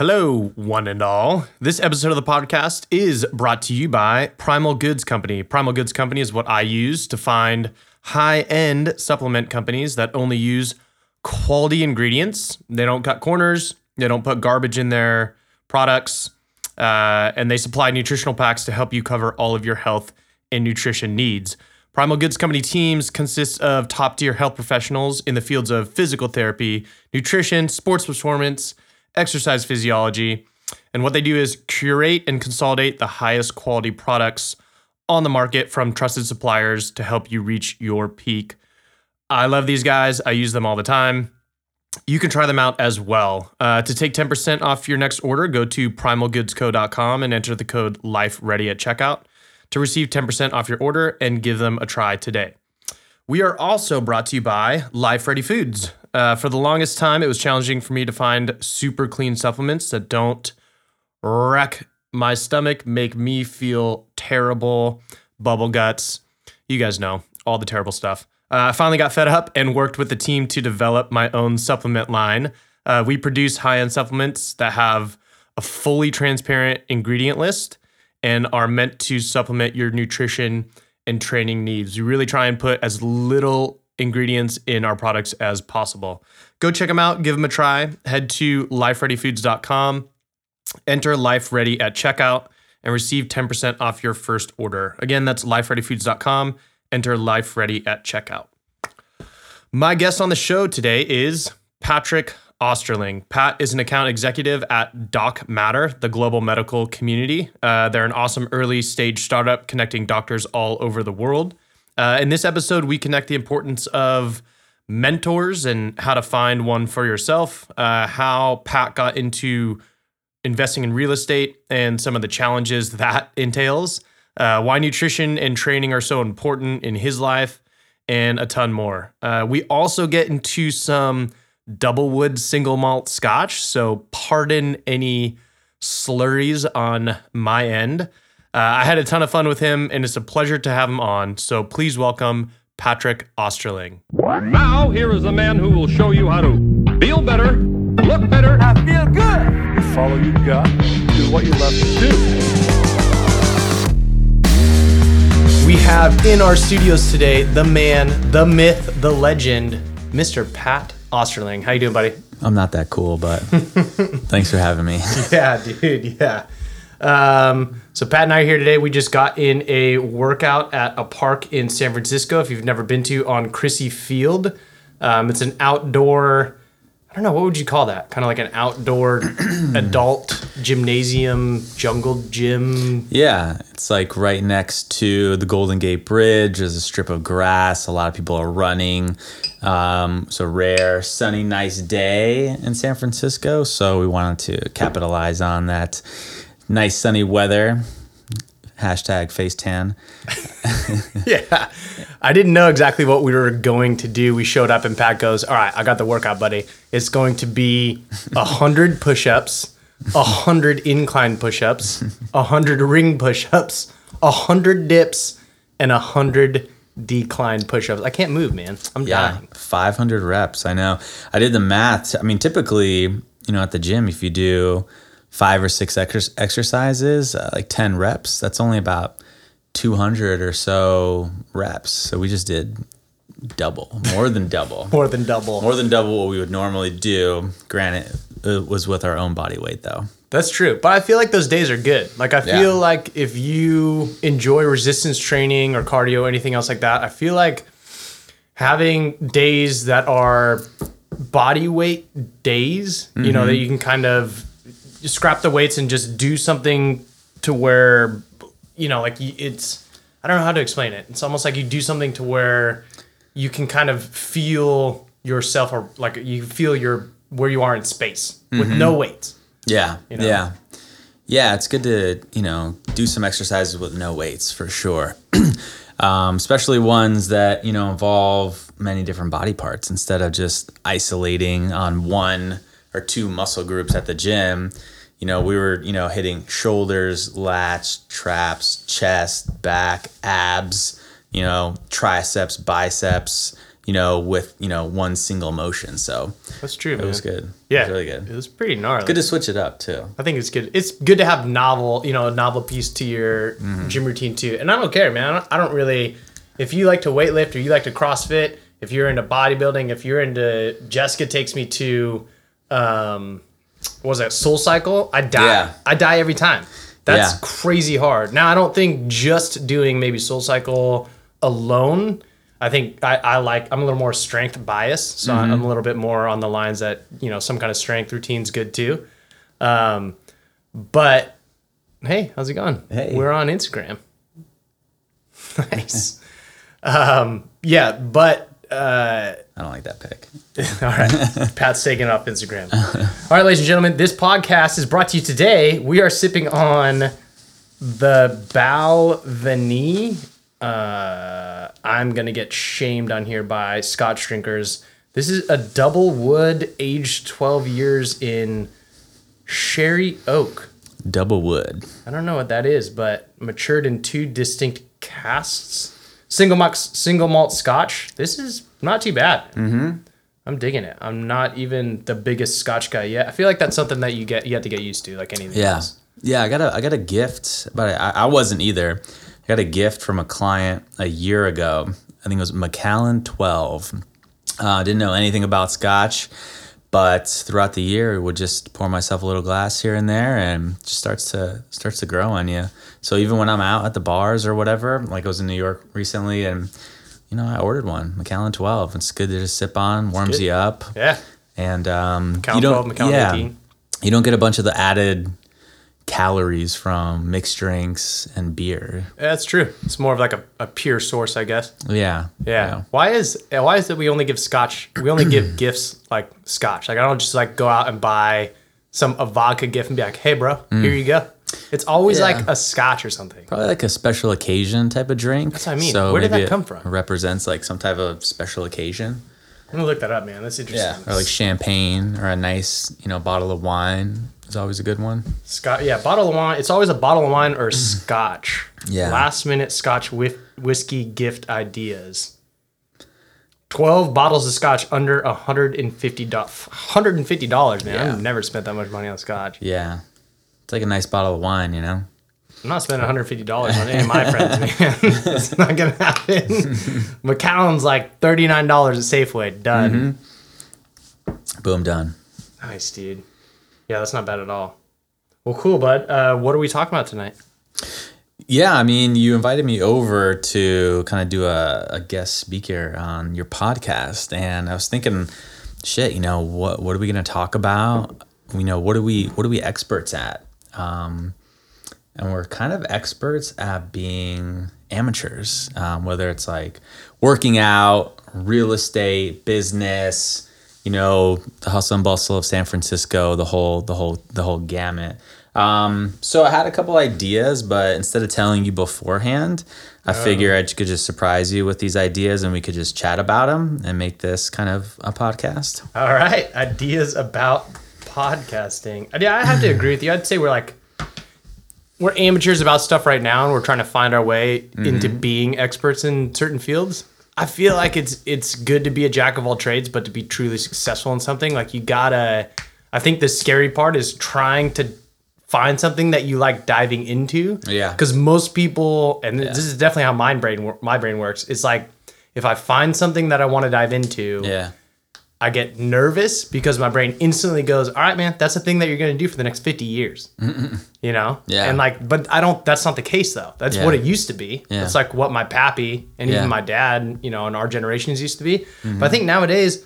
Hello, one and all. This episode of the podcast is brought to you by Primal Goods Company. Primal Goods Company is what I use to find high end supplement companies that only use quality ingredients. They don't cut corners, they don't put garbage in their products, uh, and they supply nutritional packs to help you cover all of your health and nutrition needs. Primal Goods Company teams consist of top tier health professionals in the fields of physical therapy, nutrition, sports performance, exercise physiology. And what they do is curate and consolidate the highest quality products on the market from trusted suppliers to help you reach your peak. I love these guys, I use them all the time. You can try them out as well. Uh, to take 10% off your next order, go to primalgoodsco.com and enter the code LIFEREADY at checkout to receive 10% off your order and give them a try today. We are also brought to you by Life Ready Foods. Uh, for the longest time, it was challenging for me to find super clean supplements that don't wreck my stomach, make me feel terrible, bubble guts. You guys know all the terrible stuff. Uh, I finally got fed up and worked with the team to develop my own supplement line. Uh, we produce high end supplements that have a fully transparent ingredient list and are meant to supplement your nutrition and training needs. We really try and put as little ingredients in our products as possible. Go check them out, give them a try. Head to lifereadyfoods.com, enter Life Ready at checkout, and receive 10% off your first order. Again, that's lifereadyfoods.com, enter Life Ready at checkout. My guest on the show today is Patrick Osterling. Pat is an account executive at DocMatter, the global medical community. Uh, they're an awesome early stage startup connecting doctors all over the world. Uh, in this episode, we connect the importance of mentors and how to find one for yourself, uh, how Pat got into investing in real estate and some of the challenges that entails, uh, why nutrition and training are so important in his life, and a ton more. Uh, we also get into some double wood single malt scotch, so pardon any slurries on my end. Uh, I had a ton of fun with him, and it's a pleasure to have him on. So please welcome Patrick Osterling. Now, here is a man who will show you how to feel better, look better. I feel good. You follow your gut, do what you love to do. We have in our studios today the man, the myth, the legend, Mr. Pat Osterling. How you doing, buddy? I'm not that cool, but thanks for having me. Yeah, dude. Yeah. Um, so Pat and I are here today. We just got in a workout at a park in San Francisco. If you've never been to, on Crissy Field, um, it's an outdoor. I don't know what would you call that? Kind of like an outdoor adult gymnasium, jungle gym. Yeah, it's like right next to the Golden Gate Bridge. There's a strip of grass. A lot of people are running. Um, it's a rare, sunny, nice day in San Francisco. So we wanted to capitalize on that nice sunny weather. Hashtag face tan. Yeah. I didn't know exactly what we were going to do. We showed up and Pat goes, All right, I got the workout, buddy. It's going to be a hundred push ups, a hundred incline push ups, a hundred ring push ups, a hundred dips, and a hundred decline push ups. I can't move, man. I'm Yeah, dying. 500 reps. I know. I did the math. I mean, typically, you know, at the gym, if you do five or six exer- exercises, uh, like 10 reps, that's only about 200 or so reps. So we just did double, more than double. More than double. More than double what we would normally do. Granted, it was with our own body weight, though. That's true. But I feel like those days are good. Like I feel Yeah. like if you enjoy resistance training or cardio, or anything else like that, I feel like having days that are body weight days, you know, that you can kind of scrap the weights and just do something to where you know, like it's I don't know how to explain it. It's almost like you do something to where you can kind of feel yourself or like you feel your where you are in space with no weights. Yeah. know? Yeah. Yeah, it's good to, you know, do some exercises with no weights for sure. um, especially ones that, you know, involve many different body parts instead of just isolating on one or two muscle groups at the gym. You know, we were, you know, hitting shoulders, lats, traps, chest, back, abs, you know, triceps, biceps, you know, with you know one single motion. So That's true, it man. was good. Yeah, it was really good. It was pretty gnarly. Good to switch it up too. I think it's good. It's good to have novel, you know, a novel piece to your Mm-hmm. gym routine too. And I don't care, man. I don't, I don't really. If you like to weightlift or you like to CrossFit, if you're into bodybuilding, if you're into Jessica takes me to, um, what was that Soul Cycle? I die. Yeah. I die every time. That's Yeah. crazy hard. Now I don't think just doing maybe Soul Cycle alone. I think I, I like I'm a little more strength bias, so Mm-hmm. I'm a little bit more on the lines that you know some kind of strength routine's good too. Um, but hey, how's it going? Hey. we're on Instagram. nice. um, yeah, but uh, I don't like that pick. all right, Pat's taking it off Instagram. All right, ladies and gentlemen, this podcast is brought to you today. We are sipping on the Balvenie. Uh, I'm gonna get shamed on here by Scotch drinkers. This is a double wood, aged 12 years in sherry oak. Double wood. I don't know what that is, but matured in two distinct casks. Single malt, single malt Scotch. This is not too bad. Mm-hmm. I'm digging it. I'm not even the biggest Scotch guy yet. I feel like that's something that you get you have to get used to, like anything Yeah. else. Yeah, I got a I got a gift, but I, I wasn't either. I got a gift from a client a year ago. I think it was Macallan 12. Uh, didn't know anything about Scotch, but throughout the year, I would just pour myself a little glass here and there, and just starts to starts to grow on you. So even when I'm out at the bars or whatever, like I was in New York recently, and you know I ordered one Macallan 12. It's good to just sip on, warms you up, Yeah. and um, Macallan you don't Macallan yeah, 18. you don't get a bunch of the added calories from mixed drinks and beer. That's true. It's more of like a, a pure source, I guess. Yeah. Yeah. Why is why is it we only give scotch? We only give gifts like scotch. Like I don't just like go out and buy some a vodka gift and be like, "Hey, bro, mm. here you go." It's always Yeah. like a scotch or something. Probably like a special occasion type of drink. That's what I mean. So Where did that come from? Represents like some type of special occasion. I'm gonna look that up, man. That's interesting. Yeah. Or like champagne or a nice, you know, bottle of wine is always a good one. Scotch, yeah, bottle of wine. It's always a bottle of wine or mm. scotch. Yeah. Last minute scotch whiff, whiskey gift ideas. 12 bottles of scotch under $150. $150, man. Yeah. I've never spent that much money on scotch. Yeah. It's like a nice bottle of wine, you know? I'm not spending $150 on any of my friends, man. it's not to happen. Macallan's like $39 at Safeway. Done. Boom, done. Nice, dude. Yeah, that's not bad at all. Well, cool, bud. Uh, what are we talking about tonight? Yeah, I mean, you invited me over to kind of do a, a guest speaker on your podcast, and I was thinking, shit, you know, what what are we gonna talk about? You know, what are we what are we experts at? Um, and we're kind of experts at being amateurs, um, whether it's like working out, real estate, business, you know, the hustle and bustle of San Francisco, the whole, the whole, the whole gamut. Um, so I had a couple ideas, but instead of telling you beforehand, I figure I could just surprise you with these ideas and we could just chat about them and make this kind of a podcast. All right, ideas about podcasting. Yeah, I have to agree with you. I'd say we're like we're amateurs about stuff right now, and we're trying to find our way into mm-hmm. being experts in certain fields. I feel like it's it's good to be a jack of all trades, but to be truly successful in something, like you gotta. I think the scary part is trying to find something that you like diving into. Yeah. Because most people, and this is definitely how my brain my brain works. It's like if I find something that I want to dive into, Yeah. I get nervous because my brain instantly goes, "All right, man, that's the thing that you're going to do for the next 50 years." You know? Yeah. And like, but I don't. That's not the case though. That's Yeah. what it used to be. Yeah. That's like what my pappy and Yeah. even my dad, you know, and our generations used to be. But I think nowadays,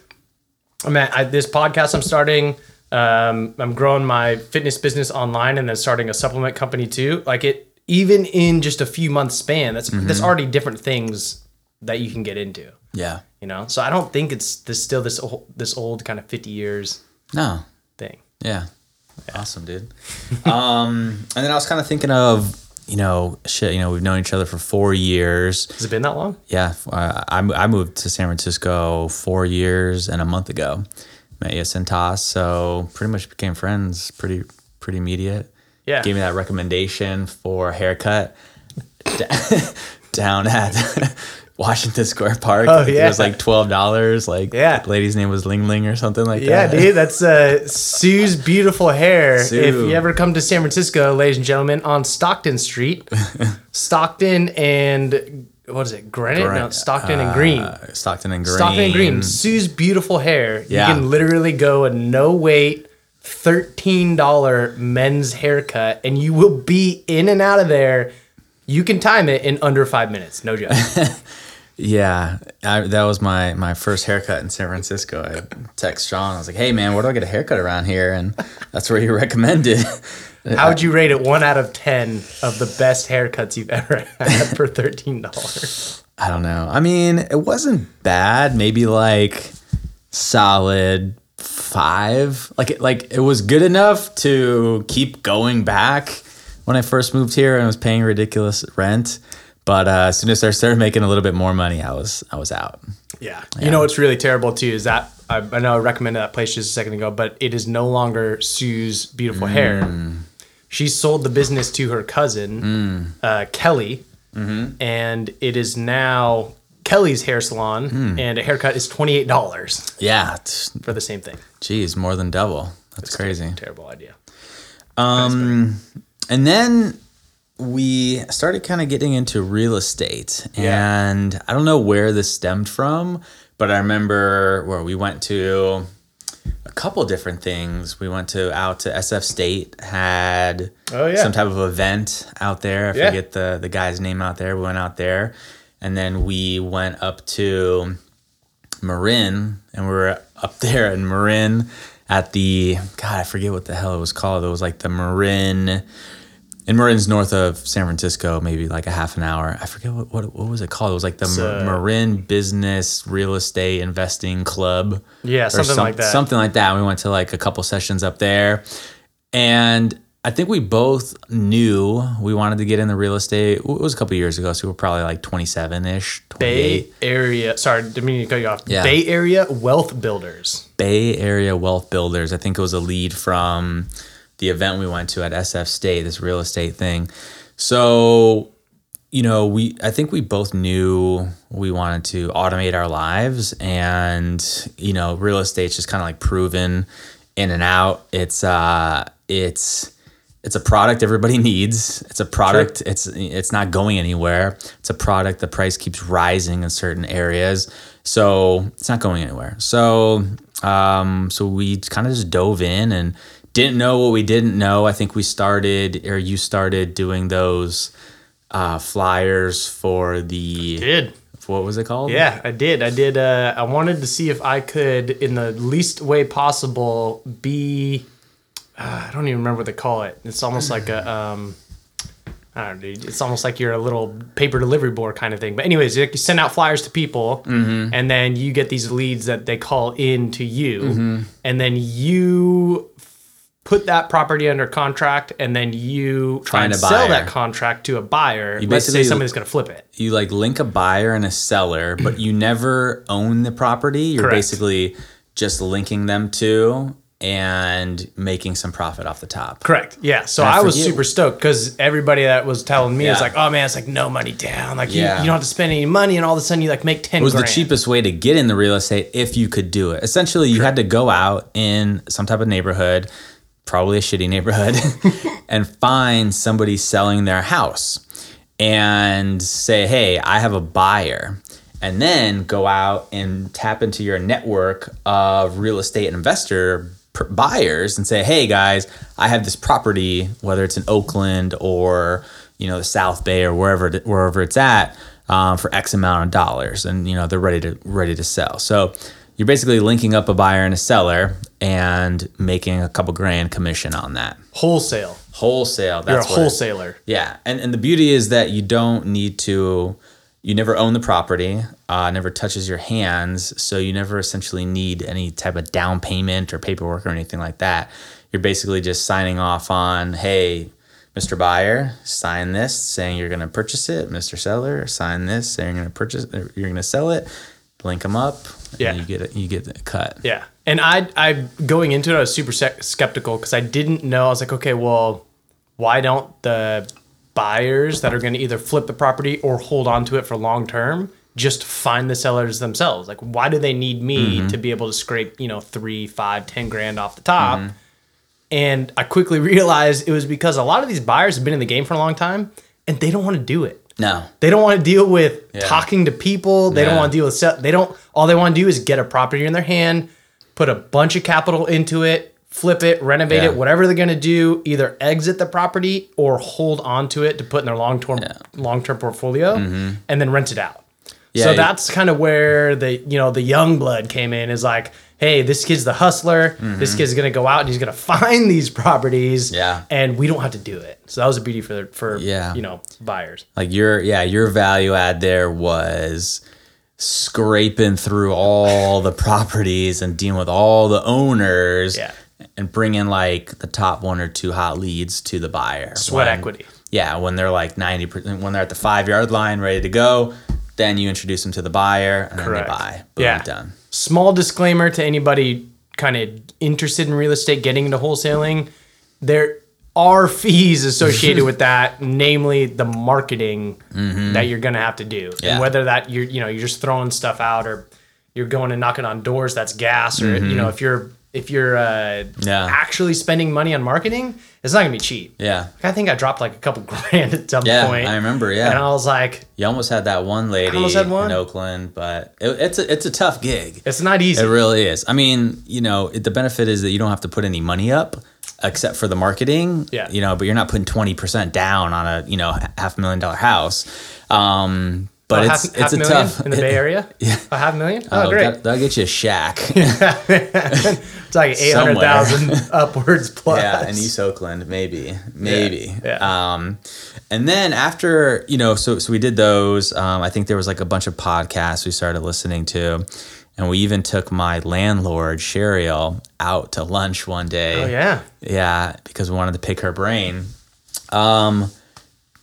I mean, I, this podcast I'm starting. Um, I'm growing my fitness business online and then starting a supplement company too. Like it, even in just a few months span, that's that's already different things that you can get into Yeah. you know so i don't think it's this still this old, this old kind of 50 years No. thing Yeah. Awesome, dude. um, and then I was kind of thinking of, you know, shit, you know, we've known each other for four years. has it been that long Yeah. uh, I, I moved to San Francisco four years and a month ago. Met Centos. So pretty much became friends pretty, pretty immediate. yeah Gave me that recommendation for a haircut down at Washington Square Park. Oh, yeah. It was like twelve dollars. Like Yeah. the lady's name was Ling Ling or something like Yeah, that. Yeah, dude, that's uh, Sue's beautiful hair. Sue. If you ever come to San Francisco, ladies and gentlemen, on Stockton Street, Stockton and what is it, Granite? no, Stockton and Green. Uh, Stockton and Green. Stockton and Green. Sue's beautiful hair. Yeah. You can literally go a no wait, thirteen dollar men's haircut, and you will be in and out of there. You can time it in under five minutes. No joke. Yeah, I, that was my my first haircut in San Francisco. I text Sean. I was like, "Hey man, where do I get a haircut around here?" And that's where he recommended. How would you rate it one out of ten of the best haircuts you've ever had for thirteen dollars? I don't know. I mean, it wasn't bad. Maybe like solid five. Like it, like it was good enough to keep going back when I first moved here and was paying ridiculous rent. But uh, as soon as I started making a little bit more money, I was I was out. Yeah. You know what's really terrible too is that I, I know I recommended that place just a second ago, but it is no longer Sue's beautiful hair. She sold the business to her cousin, uh, Kelly, and it is now Kelly's hair salon, and a haircut is twenty eight dollars Yeah, for the same thing. geez, more than double. That's crazy. Terrible idea. Um, and then we started kind of getting into real estate, Yeah. and I don't know where this stemmed from, but I remember where we went to a couple different things. We went to out to SF State, had Oh, yeah. some type of event out there. I Yeah. forget the the guy's name out there. We went out there, and then we went up to Marin, and we were up there in Marin at the God, I forget what the hell it was called. It was like the Marin. And Marin's north of San Francisco, maybe like a half an hour. I forget what what, what was it called. It was like the uh, Marin Business Real Estate Investing Club. Yeah, something some- like that. Something like that. We went to like a couple sessions up there, and I think we both knew we wanted to get in the real estate. It was a couple years ago, so we were probably like twenty seven ish, Bay. Area. Sorry, didn't mean to cut you off. Yeah. Bay Area Wealth Builders. Bay Area Wealth Builders. I think it was a lead from the event we went to at SF State, this real estate thing. So, you know, we I think we both knew we wanted to automate our lives and, you know, real estate's just kind of like proven in and out. It's uh it's it's a product everybody needs. It's a product. It's it's not going anywhere. It's a product. The price keeps rising in certain areas, so it's not going anywhere. So um, so we kind of just dove in and didn't know what we didn't know. I think we started, or you started doing those uh, flyers for the Did. what was it called? Yeah, I did. I did. Uh, I wanted to see if I could, in the least way possible, be. Uh, I don't even remember what they call it. It's almost like a. Um, I don't know. It's almost like you're a little paper delivery board kind of thing. But anyways, you send out flyers to people, and then you get these leads that they call in to you, and then you put that property under contract, and then you try Find and sell buyer. that contract to a buyer. Let's say somebody's going to flip it. you like link a buyer and a seller, but you never own the property. You're Correct. basically just linking them to and making some profit off the top. Correct. Yeah. So I was forget- super stoked because everybody that was telling me is like, "Oh man, it's like no money down. Like Yeah. you, you don't have to spend any money, and all of a sudden you like make ten. It was grand. the cheapest way to get in the real estate if you could do it. Essentially, you had to go out in some type of neighborhood, probably a shitty neighborhood, and find somebody selling their house and say, hey, I have a buyer. And then go out and tap into your network of real estate investor buyers and say, hey guys, I have this property, whether it's in Oakland or you know the South Bay or wherever it- wherever it's at, um, for X amount of dollars, and you know they're ready to ready to sell. So you're basically linking up a buyer and a seller and making a couple grand commission on that wholesale. wholesale. You're a That's wholesaler. yeah, and and the beauty is that you don't need to. You never own the property. Uh, never touches your hands, so you never essentially need any type of down payment or paperwork or anything like that. You're basically just signing off on, hey, Mr. Buyer, sign this saying you're going to purchase it. Mr. Seller, sign this saying you're going to purchase. You're going to sell it. Link them up. And Yeah. you get it. You get the cut. Yeah. And I, I going into it, I was super skeptical because I didn't know. I was like, okay, well, why don't the buyers that are going to either flip the property or hold on to it for long term just find the sellers themselves. Like, why do they need me Mm-hmm. to be able to scrape, you know, three, five, ten grand off the top? Mm-hmm. And I quickly realized it was because a lot of these buyers have been in the game for a long time and they don't want to do it. No. They don't want to deal with Yeah. talking to people. They don't want to deal with sell- they don't all they want to do is get a property in their hand, put a bunch of capital into it, flip it, renovate Yeah. it, whatever they're going to do, either exit the property or hold on to it to put in their long-term long-term portfolio and then rent it out. Mm-hmm. Yeah, so that's kind of where the you know the young blood came in is like, hey, this kid's the hustler. This kid's gonna go out and he's gonna find these properties. Mm-hmm. Yeah. and we don't have to do it. So that was a beauty for for Yeah. you know buyers. Like your yeah, your value add there was scraping through all the properties and dealing with all the owners Yeah. and bringing like the top one or two hot leads to the buyer. Sweat When- equity. Yeah, when they're like 90% when they're at the 5 yard line ready to go, then you introduce them to the buyer and Correct. then they buy. Boom, Yeah. done. Small disclaimer to anybody kind of interested in real estate getting into wholesaling. There are fees associated with that, namely the marketing that you're going to have to do. Mm-hmm. Yeah. And whether that you're, you know, you're just throwing stuff out or you're going and knocking on doors, that's gas or, you know, if you're, if you're uh. Yeah. actually spending money on marketing, it's not gonna be cheap. Yeah. I think I dropped like a couple grand at some Yeah, point. I remember, yeah. And I was like, You almost had that one lady one. in Oakland, but it, it's a, it's a tough gig. it's not easy. It really is. I mean, you know, it, the benefit is that you don't have to put any money up except for the marketing. Yeah. You know, but you're not putting 20% down on a, you know, half a million dollar house. Um, but it's half, it's a million tough in the Bay Area. Yeah. a half million. Oh, Oh, great! That, that'll get you a shack. it's like eight hundred thousand upwards plus. yeah, in East Oakland, maybe, maybe. yeah. Um, and then after you know, so so we did those. Um, I think there was like a bunch of podcasts we started listening to, and we even took my landlord Sheriel out to lunch one day. oh yeah. Yeah, because we wanted to pick her brain. Um,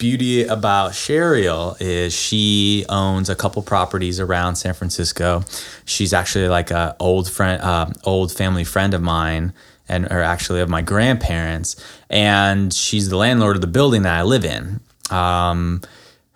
beauty about Sheriel is she owns a couple properties around San Francisco. She's actually like a old friend, uh, old family friend of mine, and or actually of my grandparents. And she's the landlord of the building that I live in. Um,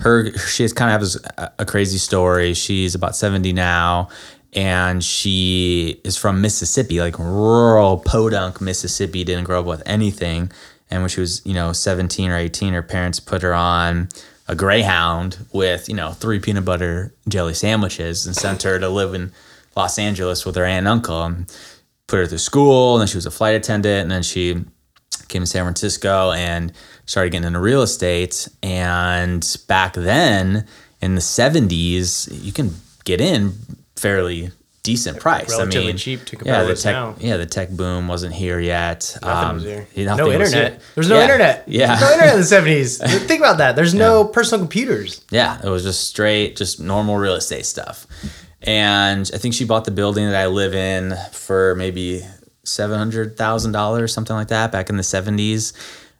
her she has kind of has a, a crazy story. She's about seventy now. And she is from Mississippi, like rural podunk Mississippi, didn't grow up with anything. And when she was, you know, 17 or 18, her parents put her on a Greyhound with, you know, three peanut butter jelly sandwiches and sent her to live in Los Angeles with her aunt and uncle and put her through school. And then she was a flight attendant. And then she came to San Francisco and started getting into real estate. And back then in the 70s, you can get in fairly decent price. Relatively I mean, cheap to yeah, compare the with tech, now. yeah, the tech boom wasn't here yet. Nothing Um, was here. no nothing was internet. here. There's no Yeah, internet. Yeah, There's no internet in the seventies. Think about that. There's no personal computers. Yeah, it was just straight, just normal real estate stuff. And I think she bought the building that I live in for maybe seven hundred thousand dollars, something like that, back in the seventies.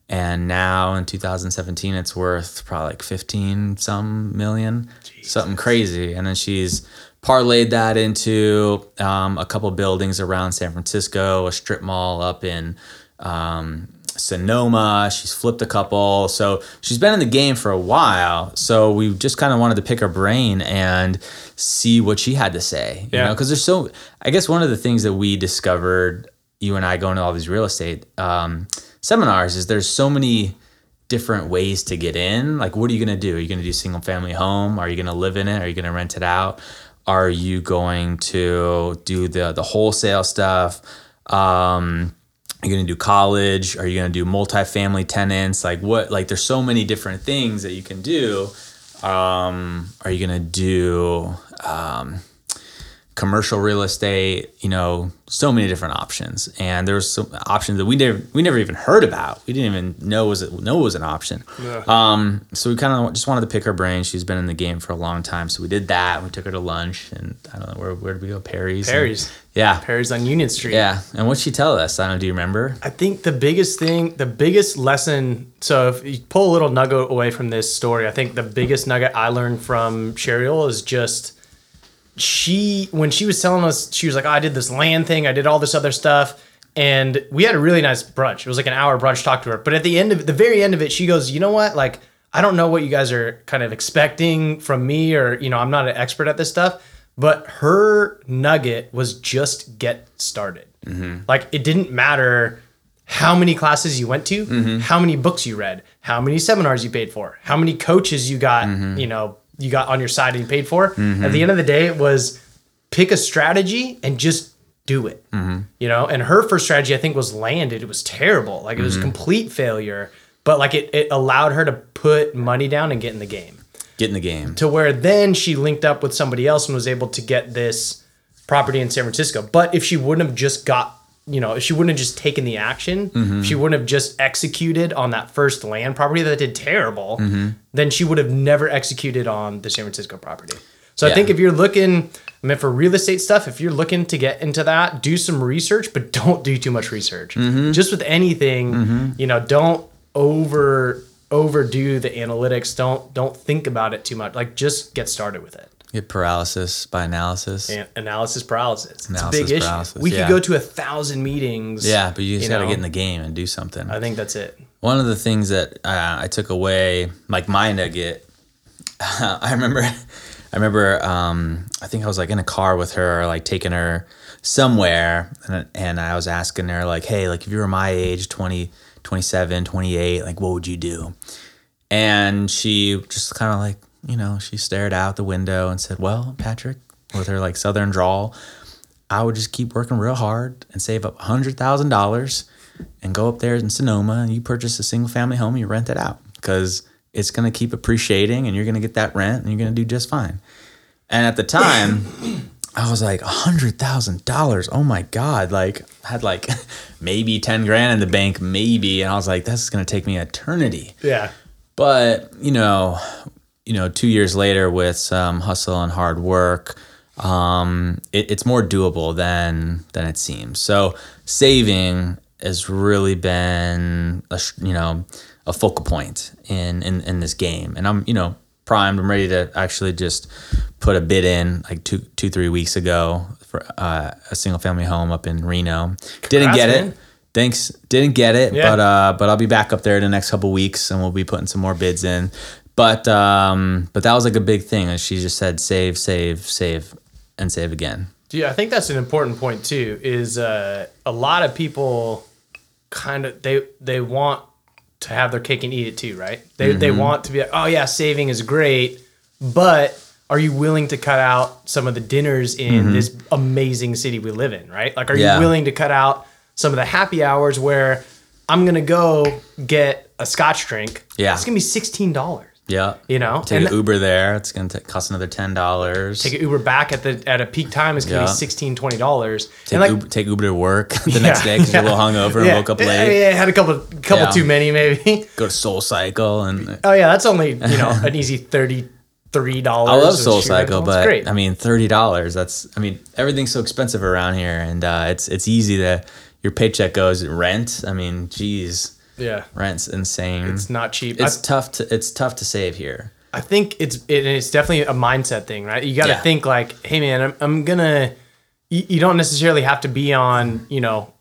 And now in 2017, it's worth probably like 15 some million, something crazy. And then she's parlayed that into um, a couple buildings around San Francisco, a strip mall up in um, Sonoma. She's flipped a couple. So she's been in the game for a while. So we just kind of wanted to pick her brain and see what she had to say. You Yeah. know, because there's so, I guess one of the things that we discovered, you and I going to all these real estate um, seminars, is there's so many different ways to get in. Like, what are you going to do? Are you going to do single family home? Are you going to live in it? Are you going to rent it out? Are you going to do the the wholesale stuff? Um, are you going to do college? Are you going to do multifamily tenants? Like what? Like there's so many different things that you can do. Um, are you going to do um, commercial real estate? You know, so many different options, and there's some options that we never we never even heard about. We didn't even know was it know was an option. Um, so we kind of just wanted to pick her brain. She's been in the game for a long time, so we did that. We took her to lunch, and I don't know where where did we go? Perry's. and- Perry's. yeah. Perry's on Union Street. Yeah, and what'd she tell us? I don't. Do you remember? I think the biggest thing, the biggest lesson. So if you pull a little nugget away from this story, I think the biggest nugget I learned from Cheryl is just she when she was telling us she was like, oh, I did this land thing, I did all this other stuff, and we had a really nice brunch. It was like an hour brunch talk to her. But at the end of the very end of it, she goes, you know what, like. I don't know what you guys are kind of expecting from me, or you know, I'm not an expert at this stuff, but her nugget was just get started. Mm-hmm. Like it didn't matter how many classes you went to, mm-hmm. how many books you read, how many seminars you paid for, how many coaches you got, mm-hmm. you know, you got on your side and you paid for. At the mm-hmm. end of the day, it was pick a strategy and just do it. Mm-hmm. You know, and her first strategy I think was landed. It was terrible. Like it was mm-hmm. complete failure, but like it, it allowed her to put money down and get in the game Get in the game. to where then she linked up with somebody else and was able to get this property in San Francisco. But if she wouldn't have just got, you know, if she wouldn't have just taken the action, if she wouldn't have just executed on that first land property that did terrible, mm-hmm. then she would have never executed on the San Francisco property. So I think if you're looking, I mean, for real estate stuff, if you're looking to get into that, do some research, but don't do too much research. Mm-hmm. Just with anything, you know, don't over overdo the analytics. Don't don't think about it too much. Like just get started with it. Get paralysis by analysis. An- analysis paralysis. It's Analysis a big issue. we yeah. could go to a thousand meetings. Yeah, but you just got to get in the game and do something. I think that's it. One of the things that uh, I took away, like my nugget, I remember, I remember, um, I think I was like in a car with her, like taking her somewhere, and, and I was asking her like, hey, like if you were my age, 20, 27, 28, like what would you do? And she just kind of like, you know, she stared out the window and said, well, Patrick, with her like southern drawl, I would just keep working real hard and save up hundred thousand dollars and go up there in Sonoma and you purchase a single family home and you rent it out because it's gonna keep appreciating and you're gonna get that rent and you're gonna do just fine. And at the time, I was like, a hundred thousand dollars. Oh my God. Like I had like maybe 10 grand in the bank, maybe. And I was like, this is gonna take me eternity. Yeah. But you know, you know, two years later with some hustle and hard work, um, it, it's more doable than than it seems. So saving has really been a you know a focal point in in in this game, and I'm you know primed. I'm ready to actually just put a bid in like two two three weeks ago for uh, a single family home up in Reno. Didn't Congrats, get man. it. Thanks. Didn't get it, Yeah. but uh, but I'll be back up there in the next couple weeks, and we'll be putting some more bids in. But um, but that was like a big thing. And she just said save, save, save, and save again. Yeah, I think that's an important point too. Is uh, a lot of people kind of they they want to have their cake and eat it too, right? They they Mm-hmm. want to be like, oh yeah, saving is great, but are you willing to cut out some of the dinners in this amazing city we live in, right? Like, are Mm-hmm. Yeah. you willing to cut out some of the happy hours where I'm gonna go get a scotch drink? Yeah. it's gonna be sixteen dollars. Yeah. You know, Take And an Uber there. It's gonna cost another ten dollars. take an Uber back at the at a peak time is gonna Yeah. be 16 20 dollars. Take, Uber, take Uber to work the next day because you're a little hungover and woke up Yeah, late. Yeah, had a couple couple Yeah. too many maybe. Go to Soul Cycle and Oh yeah, that's only you know an easy thirty three dollars. I love Soul Cycle, but I mean thirty dollars. That's I mean everything's so expensive around here, and uh, it's it's easy to your paycheck goes rent. I mean, geez, yeah, rent's insane. it's not cheap. It's I, tough to it's tough to save here. I think it's it, it's definitely a mindset thing, right? You got to Yeah. think like, hey man, I'm I'm gonna. You, you don't necessarily have to be on you know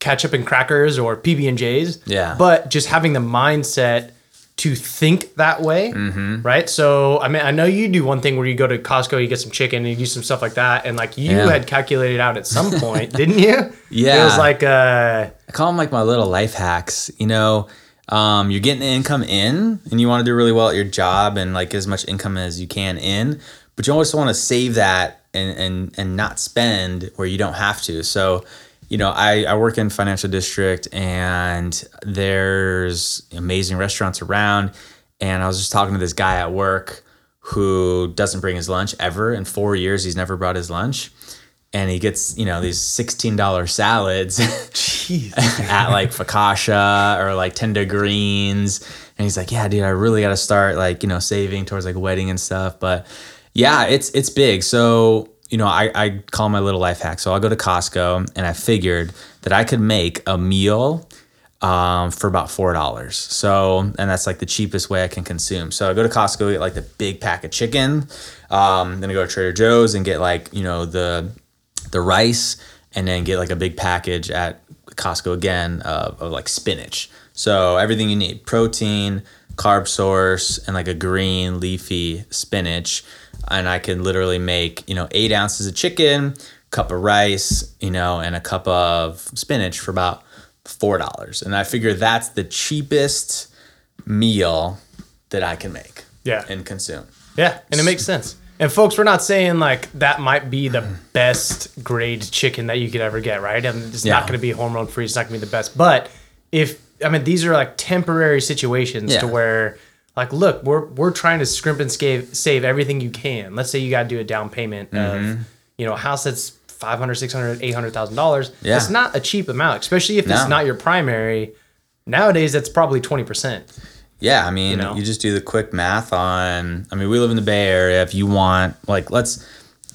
ketchup and crackers or PB and J's. Yeah. but just having the mindset to think that way, Mm-hmm. right? So I mean, I know you do one thing where you go to Costco, you get some chicken, and you do some stuff like that, and like you Yeah. had calculated out at some point, didn't you? Yeah. it was like uh, I call them like my little life hacks. You know, um, you're getting income in, and you want to do really well at your job and like as much income as you can in, but you also want to save that and and and not spend where you don't have to. So, you know, I I work in financial district, and there's amazing restaurants around, and I was just talking to this guy at work who doesn't bring his lunch ever. In four years, he's never brought his lunch. And he gets, you know, these $16 salads at like Fakasha or like Tender Greens. And he's like, yeah, dude, I really got to start like, you know, saving towards like a wedding and stuff. But yeah, it's, it's big. So, you know, I, I call my little life hack. So I'll go to Costco and I figured that I could make a meal um, for about four dollars. So, and that's like the cheapest way I can consume. So I go to Costco, get like the big pack of chicken. Um, then I go to Trader Joe's and get like you know the the rice, and then get like a big package at Costco again of, of like spinach. So everything you need: protein, carb source, and like a green leafy spinach. And I can literally make you know eight ounces of chicken, cup of rice, you know, and a cup of spinach for about four dollars. And I figure that's the cheapest meal that I can make. Yeah. And consume. Yeah, and it makes sense. And folks, we're not saying like that might be the best grade chicken that you could ever get, right? And it's Yeah. not going to be hormone free. It's not going to be the best. But if I mean, these are like temporary situations to where, like, look, we're we're trying to scrimp and save save everything you can. Let's say you got to do a down payment Mm-hmm. of, you know, a house that's 500 600 800000 dollars. Yeah. It's not a cheap amount, especially if No. it's not your primary. Nowadays, that's probably twenty percent. Yeah, I mean, you, know? just do the quick math on. I mean, we live in the Bay Area. If you want, like, let's,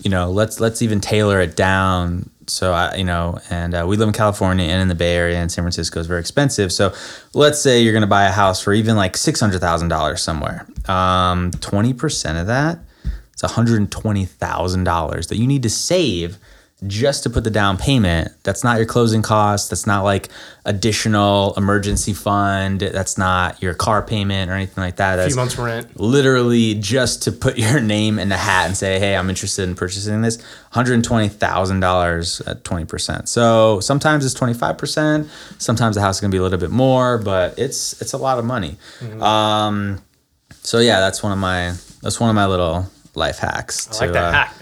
you know, let's let's even tailor it down. So I, you know, and uh, we live in California and in the Bay Area, and San Francisco is very expensive. So let's say you're going to buy a house for even like six hundred thousand dollars somewhere. Um, Twenty percent of that, it's one hundred twenty thousand dollars that you need to save just to put the down payment. That's not your closing costs. That's not like additional emergency fund. That's not your car payment or anything like that. A That's few months rent. literally just to put your name in the hat and say, "Hey, I'm interested in purchasing this." One hundred twenty thousand dollars at twenty percent. So sometimes it's twenty five percent. Sometimes the house is gonna be a little bit more, but it's it's a lot of money. Mm-hmm. Um, so yeah, that's one of my that's one of my little life hacks I like that uh, hack.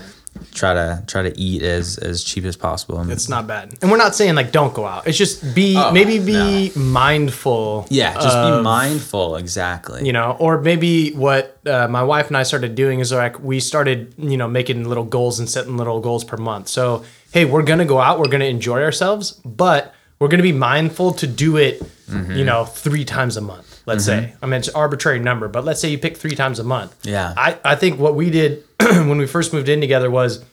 Try to try to eat as as cheap as possible. It's not bad. And we're not saying like don't go out. It's just be Oh, maybe be mindful. yeah, just be mindful. Exactly. You know, or maybe what uh, my wife and I started doing is like we started, you know, making little goals and setting little goals per month. So, hey, we're going to go out, we're going to enjoy ourselves, but we're going to be mindful to do it, Mm-hmm. you know, three times a month, let's say. Mm-hmm. I mean, it's an arbitrary number, but let's say you pick three times a month. Yeah. I, I think what we did when we first moved in together was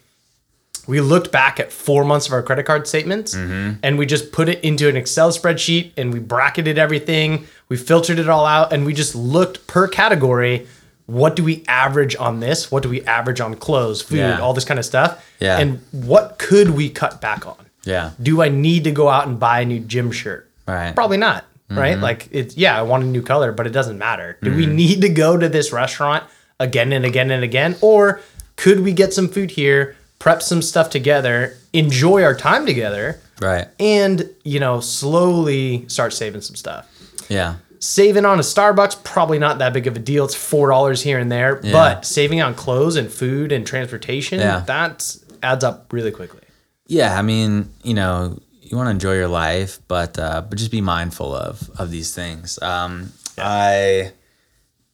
we looked back at four months of our credit card statements mm-hmm. and we just put it into an Excel spreadsheet and we bracketed everything. We filtered it all out and we just looked per category. What do we average on this? What do we average on clothes, food, Yeah. all this kind of stuff? Yeah. And what could we cut back on? yeah. Do I need to go out and buy a new gym shirt? Right. Probably not. Right? Mm-hmm. Like it's yeah, I want a new color, but it doesn't matter. Do we mm-hmm. need to go to this restaurant again and again and again? Or could we get some food here, prep some stuff together, enjoy our time together, Right. and you know, slowly start saving some stuff? Yeah. Saving on a Starbucks, probably not that big of a deal. It's four dollars here and there. But saving on clothes and food and transportation, Yeah. that adds up really quickly. Yeah, I mean, you know, you want to enjoy your life, but uh, but just be mindful of of these things. Um, I,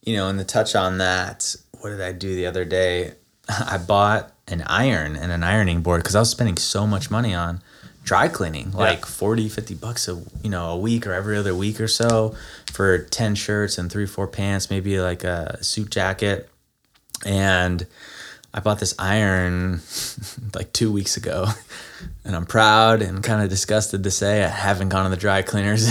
you know, and to touch on that, what did I do the other day? I bought an iron and an ironing board because I was spending so much money on dry cleaning, like 40, 50 bucks a you know a week or every other week or so for ten shirts and three, four pants, maybe like a suit jacket, and I bought this iron like two weeks ago, and I'm proud and kind of disgusted to say I haven't gone to the dry cleaners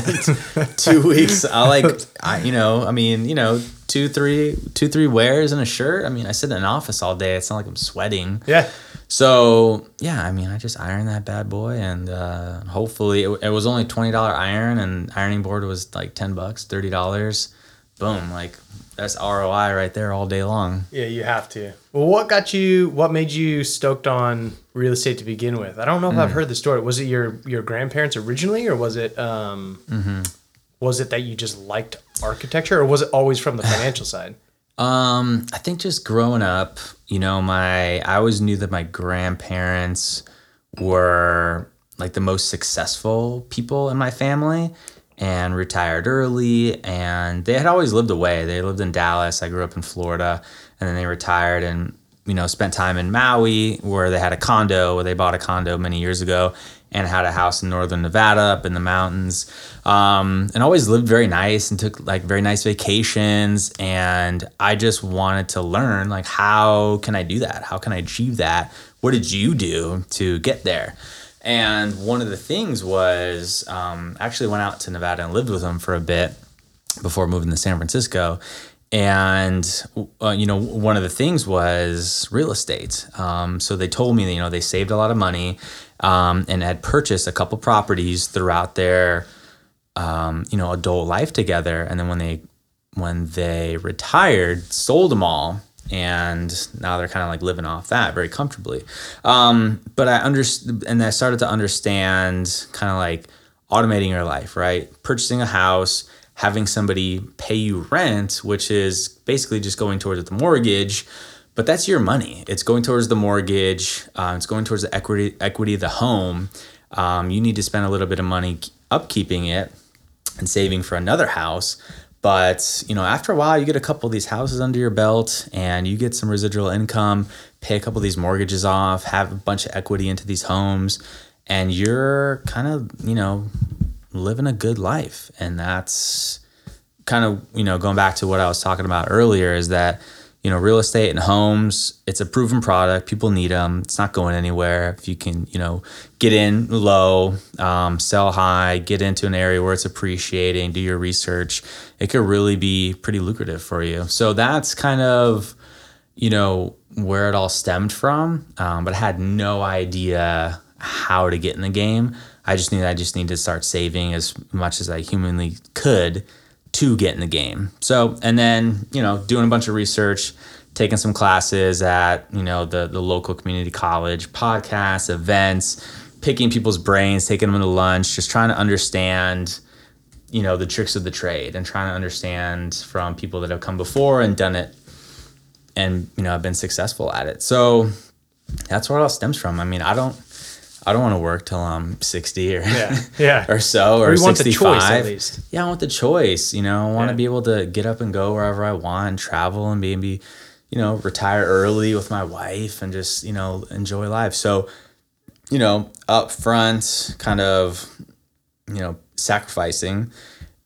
in two weeks. I like, I you know, I mean, you know, two, three, two, three wears in a shirt. I mean, I sit in an office all day. It's not like I'm sweating. Yeah. So yeah, I mean, I just ironed that bad boy, and uh, hopefully, it, it was only twenty dollar iron, and ironing board was like ten bucks, thirty dollars. Boom, like that's ROI right there all day long. Yeah, you have to. Well, what got you? What made you stoked on real estate to begin with? I don't know if Hmm. I've heard the story. Was it your your grandparents originally, or was it um, Mm-hmm. was it that you just liked architecture, or was it always from the financial side? Um, I think just growing up, you know, my I always knew that my grandparents were like the most successful people in my family and retired early and they had always lived away. They lived in Dallas. I grew up in Florida and then they retired and you know, spent time in Maui where they had a condo, where they bought a condo many years ago and had a house in northern Nevada up in the mountains. Um, and always lived very nice and took like very nice vacations. And I just wanted to learn like, how can I do that? How can I achieve that? What did you do to get there? And one of the things was um, actually went out to Nevada and lived with them for a bit before moving to San Francisco. And uh, you know, one of the things was real estate. Um, so they told me that you know they saved a lot of money, um, and had purchased a couple properties throughout their um, you know adult life together and then when they when they retired sold them all and now they're kind of like living off that very comfortably. Um, but i understand and i started to understand kind of like automating your life right? Purchasing a house having somebody pay you rent which is basically just going towards the mortgage but that's your money. It's going towards the mortgage uh, it's going towards the equity equity of the home. Um, you need to spend a little bit of money upkeeping it and saving for another house. But you know, after a while, you get a couple of these houses under your belt, and you get some residual income, pay a couple of these mortgages off, have a bunch of equity into these homes, and you're kind of you know living a good life. And that's kind of you know going back to what I was talking about earlier is that you know real estate and homes it's a proven product. People need them it's not going anywhere. If you can you know get in low um, sell high get into an area where it's appreciating do your research it could really be pretty lucrative for you. So that's kind of you know where it all stemmed from. Um, but i had no idea how to get in the game. I just knew i just need to start saving as much as i humanly could to get in the game. So, and then, you know, doing a bunch of research, taking some classes at, you know, the, the local community college, podcasts, events, picking people's brains, taking them to lunch, just trying to understand, you know, the tricks of the trade and trying to understand from people that have come before and done it and, you know, have been successful at it. So that's where it all stems from. I mean, I don't, I don't want to work till I'm 60 or Yeah, yeah. or so or, Or you want the 65. choice, at least. Yeah, I want the choice. You know, I want Yeah. to be able to get up and go wherever I want, and travel, and maybe, you know, retire early with my wife and just you know enjoy life. So, you know, up front, kind of, you know, sacrificing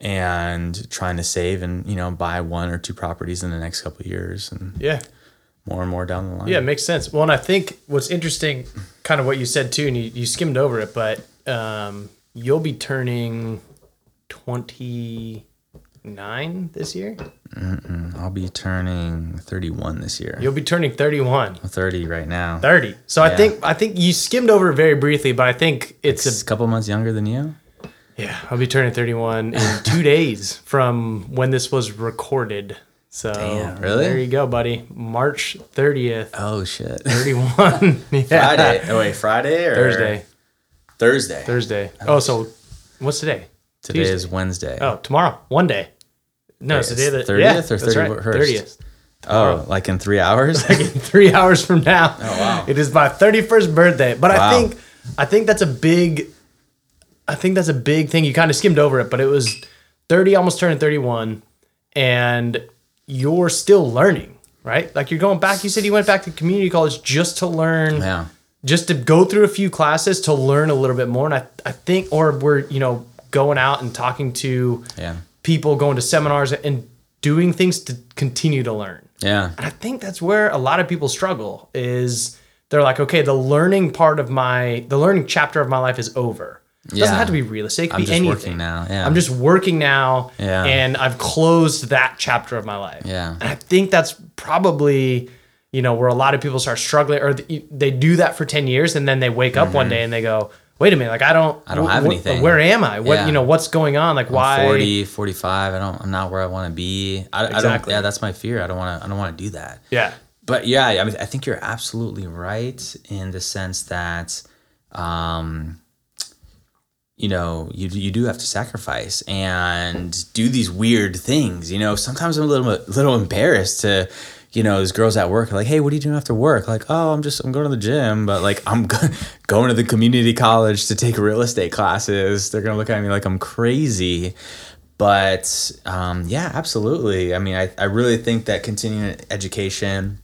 and trying to save and you know buy one or two properties in the next couple of years and Yeah. more and more down the line. Yeah, it makes sense. Well, and I think what's interesting, kind of what you said too, and you, you skimmed over it, but um, you'll be turning 29 this year. I'll be turning 31 this year. You'll be turning 31. I'm 30 right now. 30. So I think I think you skimmed over it very briefly, but I think it's It's a a couple months younger than you. yeah. I'll be turning 31 in two days from when this was recorded. So Damn, really? there you go, buddy. March 30th, Oh shit. 31. yeah. Friday. Oh wait, Friday or Thursday. Thursday. Thursday. Oh, oh so what's today? Today Tuesday. is Wednesday. Oh, tomorrow. One day. No, it's the Wait, day of the 30th yeah, or that's 31st? right. 30th. Oh, like in three hours. like in Three hours from now. Oh wow. It is my 31st birthday. But I think I think that's a big I think that's a big thing. You kind of skimmed over it, but it was 30, almost turning 31, and you're still learning, right? Like you're going back. You said you went back to community college just to learn yeah. just to go through a few classes to learn a little bit more. And I, I think, or we're, you know, going out and talking to Yeah. people, going to seminars and doing things to continue to learn. Yeah. And I think that's where a lot of people struggle is they're like, okay, the learning part of my, the learning chapter of my life is over. It doesn't have to be real estate. It could I'm be just anything. working now, yeah. I'm just working now. Yeah. And I've closed that chapter of my life. Yeah. And I think that's probably, you know, where a lot of people start struggling or they do that for 10 years and then they wake up one day and they go, wait a minute, like I don't, Mm-hmm. I don't have wh- wh- anything. Where am I? What, Yeah. you know, what's going on? Like why? 40, 45. I don't. I'm not where I want to be. I, I don't. Exactly. Yeah, that's my fear. I don't want to. I don't want to do that. Yeah. But yeah, I mean, I think you're absolutely right in the sense that, um, you know, you you do have to sacrifice and do these weird things. You know, sometimes I'm a little little embarrassed to, you know, those girls at work like, hey, what are you doing after work? Like, oh, I'm just I'm going to the gym, but like I'm go- going to the community college to take real estate classes. They're gonna look at me like I'm crazy. But um, yeah, absolutely. I mean, I, I really think that continuing education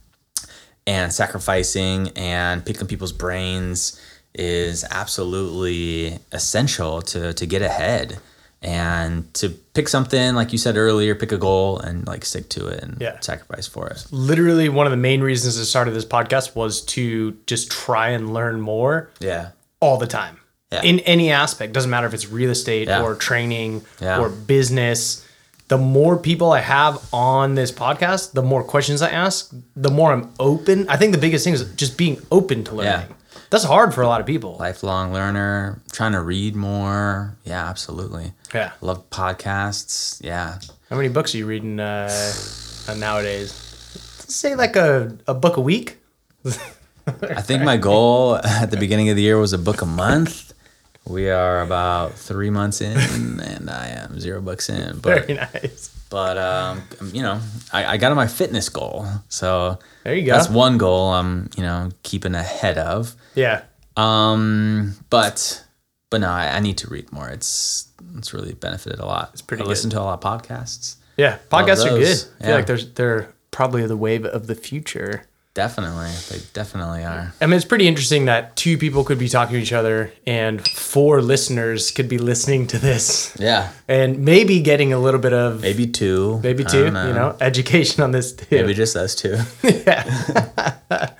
and sacrificing and picking people's brains is absolutely essential to to get ahead and to pick something like you said earlier pick a goal and like stick to it and Yeah. sacrifice for it Literally one of the main reasons I started this podcast was to just try and learn more yeah all the time Yeah. in any aspect doesn't matter if it's real estate Yeah. or training or business the more people i have on this podcast the more questions i ask the more i'm open i think the biggest thing is just being open to learning Yeah. That's hard for a lot of people. lifelong learner, trying to read more. Yeah, absolutely. Yeah. Love podcasts. Yeah. How many books are you reading uh, uh, nowadays? Say like a, a book a week. I think my goal at the beginning of the year was a book a month. We are about three months in, and I am zero bucks in. But Very nice. but um, you know, I, I got on my fitness goal, so There you go. that's one goal I'm you know keeping ahead of. Yeah. Um, but but no, I, I need to read more. It's it's really benefited a lot. It's pretty I listen to a lot of podcasts. Yeah. Podcasts are good. I feel like there's they're probably the wave of the future. Definitely, they definitely are. I mean, it's pretty interesting that two people could be talking to each other and four listeners could be listening to this Yeah, and maybe getting a little bit of maybe two, maybe two, don't you know, education on this too. maybe just us two. yeah.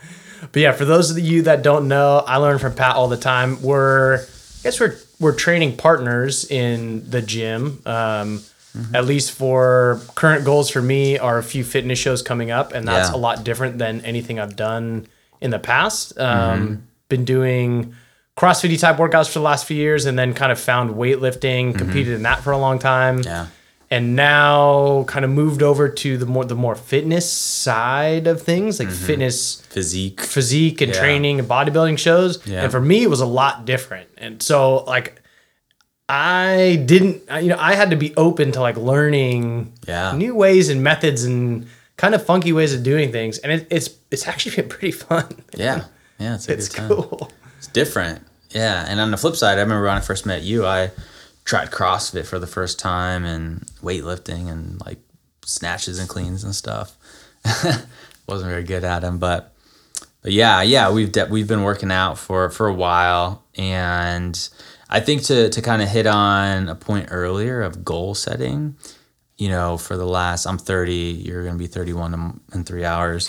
But yeah, for those of you that don't know, I learn from Pat all the time. We're, I guess we're we're training partners in the gym. Um, Mm-hmm. At least for current goals for me are a few fitness shows coming up, and that's Yeah. a lot different than anything I've done in the past. Um, Mm-hmm. Been doing CrossFit type workouts for the last few years, and then kind of found weightlifting, competed in that for a long time Mm-hmm. Yeah, and now kind of moved over to the more the more fitness side of things, like fitness physique. physique and Yeah. training and bodybuilding shows. Yeah. And for me, it was a lot different. And so, like, I didn't, you know, I had to be open to like learning Yeah. new ways and methods and kind of funky ways of doing things. And it, it's it's actually been pretty fun. Yeah, yeah, it's It's cool. It's different. Yeah, and on the flip side, I remember when I first met you, I tried CrossFit for the first time and weightlifting and like snatches and cleans and stuff. Wasn't very good at them, but but yeah, yeah, we've de- we've been working out for for a while, and I think to to kind of hit on a point earlier of goal setting. You know, for the last, I'm 30. You're gonna be 31 in- three hours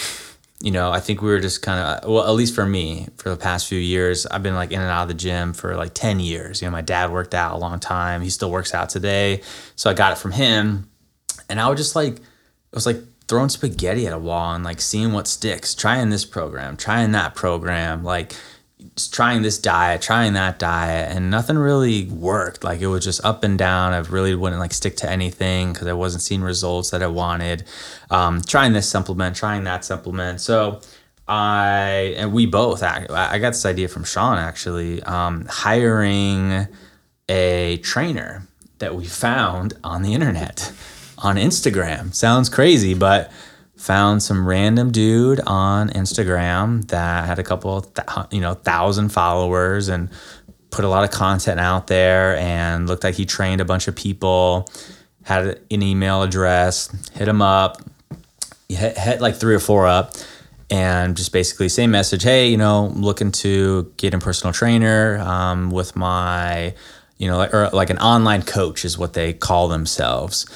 you know, I think we were just kind of, well, at least for me, for the past few years, I've been like in and out of the gym for like 10 years. You know, my dad worked out a long time. He still works out today. So I got it from him. And I would just like, it was like throwing spaghetti at a wall and like seeing what sticks, trying this program, trying that program, like trying this diet, trying that diet, and nothing really worked. Like it was just up and down. I really wouldn't like stick to anything because I wasn't seeing results that I wanted. Um, trying this supplement, trying that supplement. So I and we both. act- I got this idea from Sean actually, um, hiring a trainer that we found on the internet on Instagram. Sounds crazy, but found some random dude on Instagram that had a couple, thou- you know, thousand followers and put a lot of content out there and looked like he trained a bunch of people. Had an email address, hit him up, hit, hit like three or four up and just basically same message hey you know looking to get a personal trainer um, with my you know or like an online coach is what they call themselves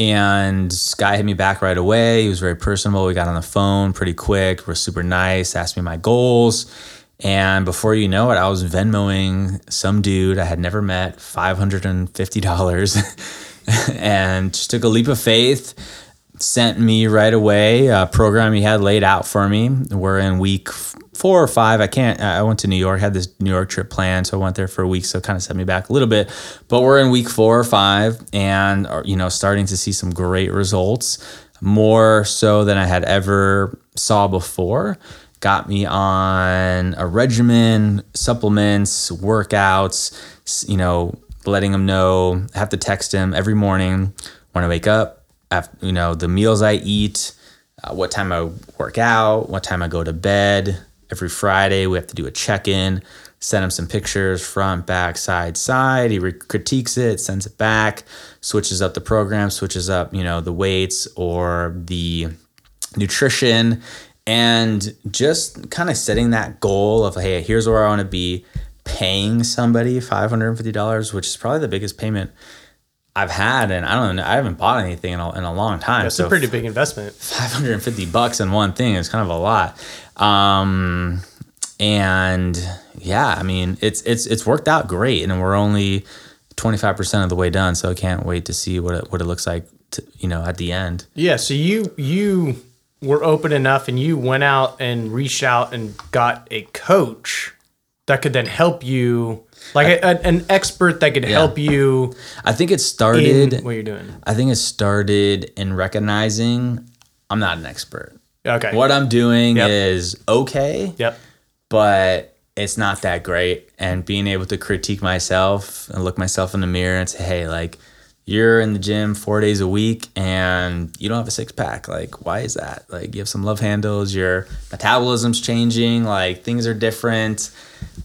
and guy hit me back right away. He was very personable. We got on the phone pretty quick. Was super nice asked me my goals. And before you know it i was venmoing some dude i had never met $550 and just took a leap of faith sent me right away a program he had laid out for me. We're in week four or five. I can't. I went to New York, had this New York trip planned, so I went there for a week. So it kind of set me back a little bit. But we're in week four or five, and you know, starting to see some great results, more so than I had ever saw before. Got me on a regimen, supplements, workouts. You know, letting him know. I have to text him every morning when I wake up after, you know, the meals I eat, uh, what time I work out, what time I go to bed. Every Friday, we have to do a check in, send him some pictures, front, back, side, side. He re- critiques it, sends it back, switches up the program, switches up, you know, the weights or the nutrition, and just kind of setting that goal of, hey, here's where I want to be, paying somebody $550, which is probably the biggest payment I've had, and I don't know, I haven't bought anything in a, in a long time. That's so a pretty big investment. 550 bucks in one thing is kind of a lot. Um, and yeah, I mean, it's, it's, it's worked out great and we're only 25% of the way done. So I can't wait to see what it, what it looks like to, you know, at the end. Yeah. So you you were open enough and you went out and reached out and got a coach that could then help you, like a, a- an expert that could help you I think it started. what you're doing. I think it started in recognizing I'm not an expert. Okay. What I'm doing Yep. is okay, Yep. but it's not that great. And being able to critique myself and look myself in the mirror and say, hey, like, you're in the gym four days a week and you don't have a six pack. Like, why is that? Like, you have some love handles, your metabolism's changing, like, things are different.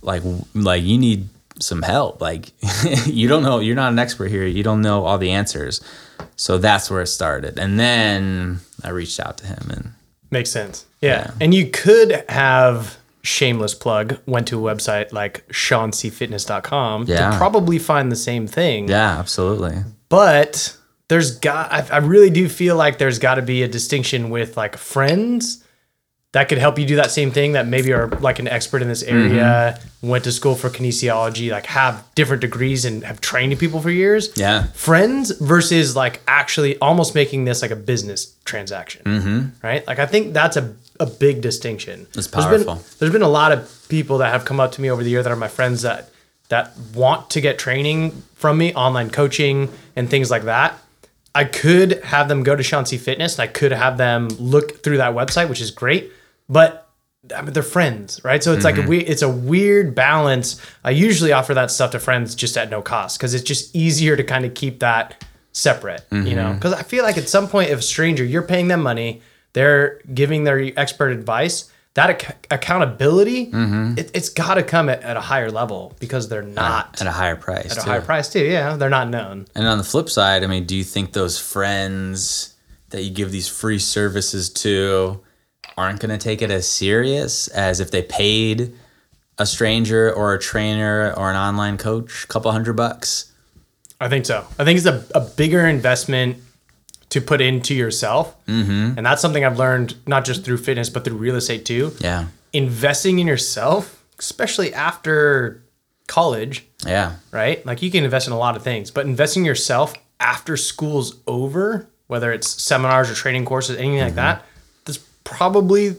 Like, like you need some help. Like, you don't know, you're not an expert here. You don't know all the answers. So that's where it started. And then I reached out to him and Makes sense. Yeah. Yeah. And you could have shameless plug went to a website like seancfitness.com Yeah. to probably find the same thing. yeah, absolutely. But there's got I, I really do feel like there's got to be a distinction with like friends that could help you do that same thing that maybe are like an expert in this area, went to school for kinesiology, like have different degrees and have trained people for years. Yeah. Friends versus like actually almost making this like a business transaction. Mm-hmm. Right? Like I think that's a, a big distinction. It's There's been- powerful. there's been a lot of people that have come up to me over the year that are my friends that that want to get training from me, online coaching and things like that. I could have them go to Sean C Fitness and I could have them look through that website, which is great. But I mean, they're friends, right? So it's like a mm-hmm. we- it's a weird balance. I usually offer that stuff to friends just at no cost because it's just easier to kind of keep that separate, you mm-hmm. know? Because I feel like at some point, if a stranger, you're paying them money, they're giving their expert advice. That ac- accountability, mm-hmm. it, it's got to come at, at a higher level because they're not At a higher price. at a higher price too. Yeah, they're not known. And on the flip side, I mean, do you think those friends that you give these free services to aren't going to take it as serious as if they paid a stranger or a trainer or an online coach a couple hundred bucks? I think so. I think it's a, a bigger investment to put into yourself. Mm-hmm. And that's something I've learned not just through fitness, but through real estate too. Yeah. Investing in yourself, especially after college, Yeah. right? Like you can invest in a lot of things, but investing in yourself after school's over, whether it's seminars or training courses, anything like that, that's probably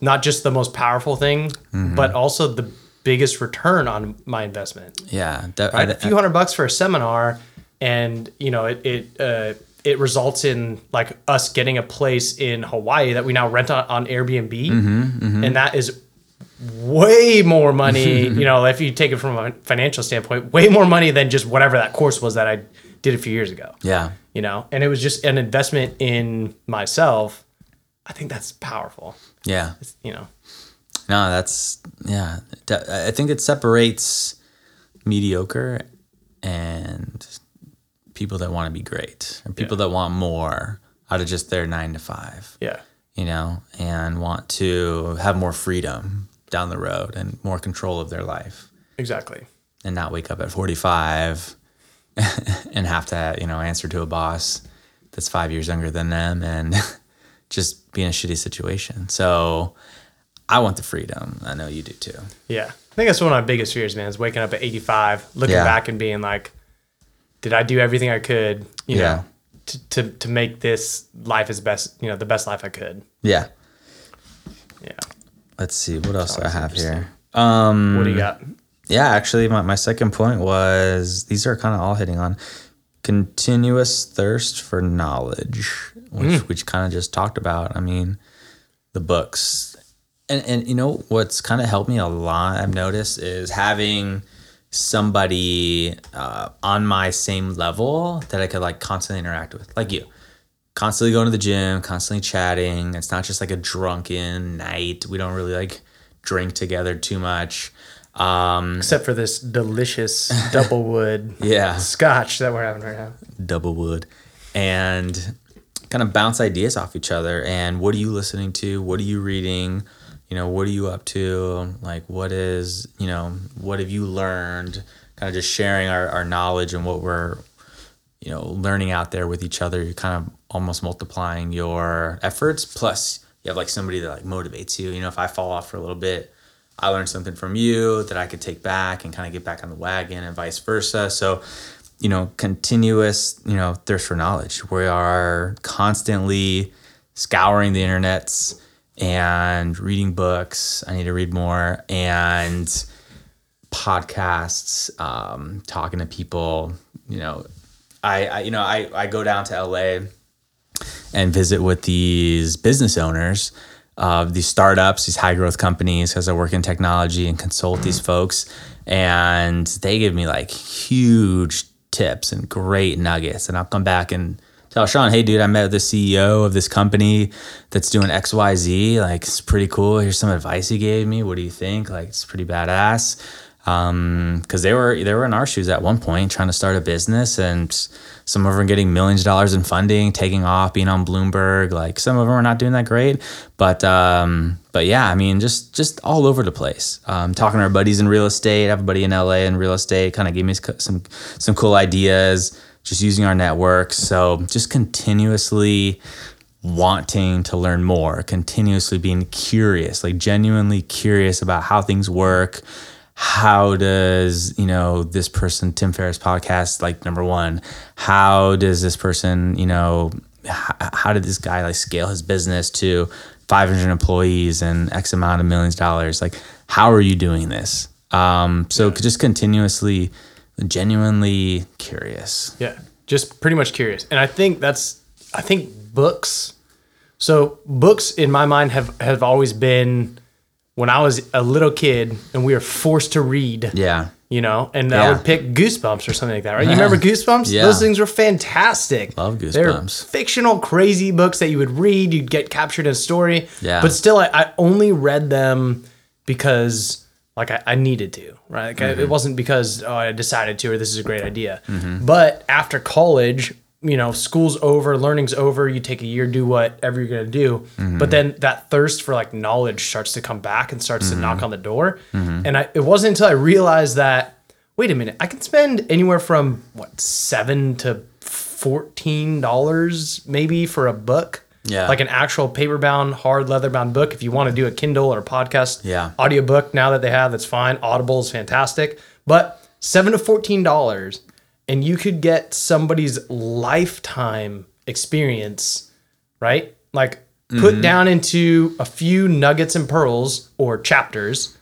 not just the most powerful thing, but also the biggest return on my investment Yeah. That, right? I- a few hundred bucks for a seminar, and you know it it uh, it results in like us getting a place in Hawaii that we now rent on, on Airbnb, Mm-hmm, and that is way more money. you know, if you take it from a financial standpoint, way more money than just whatever that course was that I did a few years ago. yeah. You know, and it was just an investment in myself. I think that's powerful. Yeah. You know, No, that's yeah. I think it separates mediocre and people that want to be great, and people that want more out of just their nine to five. yeah, You know, and want to have more freedom down the road and more control of their life, exactly. and not wake up at forty five and have to you know answer to a boss that's five years younger than them and just be in a shitty situation. So. I want the freedom. I know you do too. Yeah. I think that's one of my biggest fears, man, is waking up at 85, looking Yeah. back and being like, did I do everything I could, you Yeah. know, to, to, to make this life as best, you know, the best life I could. Yeah. Yeah. Let's see what else do I have here. Um, What do you got? yeah, actually, my, my second point was these are kind of all hitting on continuous thirst for knowledge, which which kind of just talked about. I mean, the books, and and you know what's kind of helped me a lot. I've noticed is having somebody uh, on my same level that I could like constantly interact with, like you. Constantly going to the gym, constantly chatting. It's not just like a drunken night. We don't really like drink together too much. Um, Except for this delicious double wood yeah, scotch that we're having right now. double wood, and kind of bounce ideas off each other. And what are you listening to? What are you reading? You know, what are you up to? Like, what is, you know, what have you learned? Kind of just sharing our, our knowledge and what we're, you know, learning out there with each other. You're kind of almost multiplying your efforts. Plus, you have like somebody that like motivates you. You know, if I fall off for a little bit, I learned something from you that I could take back and kind of get back on the wagon and vice versa. So, you know, continuous, you know, thirst for knowledge. We are constantly scouring the internets and reading books. I need to read more and podcasts, um, talking to people. You know, I, I you know I I go down to LA and visit with these business owners of these startups, these high growth companies, because I work in technology and consult these folks. And they give me like huge tips and great nuggets. And I'll come back and tell Sean, hey, dude, I met the CEO of this company that's doing XYZ. Like, it's pretty cool. Here's some advice he gave me. What do you think? Like, it's pretty badass. Um, cause they were, they were in our shoes at one point trying to start a business and some of them getting millions of dollars in funding, taking off, being on Bloomberg. Like some of them are not doing that great, but, um, but yeah, I mean, just, just all over the place. Um, talking to our buddies in real estate, everybody in LA in real estate kind of gave me some, some cool ideas, just using our networks. So just continuously wanting to learn more, continuously being curious, like genuinely curious about how things work. How does you know this person tim ferriss podcast like number one how does this person you know how, how did this guy like scale his business to 500 employees and x amount of millions of dollars? Like how are you doing this? Um so just continuously genuinely curious Yeah, just pretty much curious. And I think that's I think books. So books in my mind have have always been when I was a little kid and we were forced to read. yeah You know, and I would pick Goosebumps or something like that, right? You remember Goosebumps? Yeah. Those things were fantastic. Love Goosebumps. They're fictional, crazy books that you would read. You'd get captured in a story. Yeah. But still, I, I only read them because, like, I, I needed to, right? Like, Mm-hmm. it wasn't because oh, I decided to or this is a great idea. But after college, you know, school's over, learning's over. You take a year, do whatever you're gonna do. Mm-hmm. But then that thirst for like knowledge starts to come back and starts Mm-hmm. to knock on the door. And I, it wasn't until I realized that wait a minute, I can spend anywhere from what seven to fourteen dollars maybe for a book. Yeah. Like an actual paper bound, hard leather bound book. If you want to do a Kindle or a podcast Yeah. audiobook now that they have, that's fine. Audible is fantastic. But seven to fourteen dollars, and you could get somebody's lifetime experience, right? Like put mm-hmm. down into a few nuggets and pearls or chapters,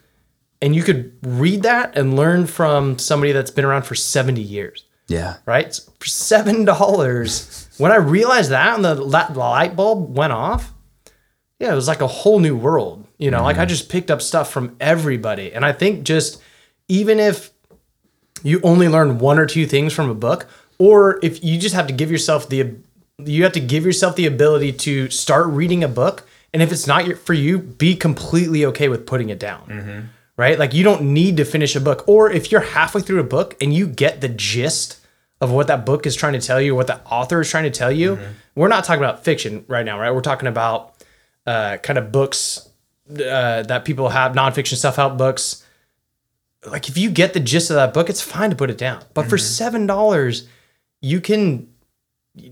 and you could read that and learn from somebody that's been around for 70 years yeah right? So For seven dollars. When I realized that and the light bulb went off, yeah, it was like a whole new world. You know, like I mm-hmm. just picked up stuff from everybody. And I think just even if you only learn one or two things from a book, or if you just have to give yourself the you have to give yourself the ability to start reading a book, and if it's not your, for you, be completely okay with putting it down. Mm-hmm. Right? Like you don't need to finish a book, or if you're halfway through a book and you get the gist of what that book is trying to tell you, what the author is trying to tell you. We're not talking about fiction right now, right? We're talking about uh, kind of books uh, that people have, nonfiction self help books. Like if you get the gist of that book, it's fine to put it down. But for seven dollars, you can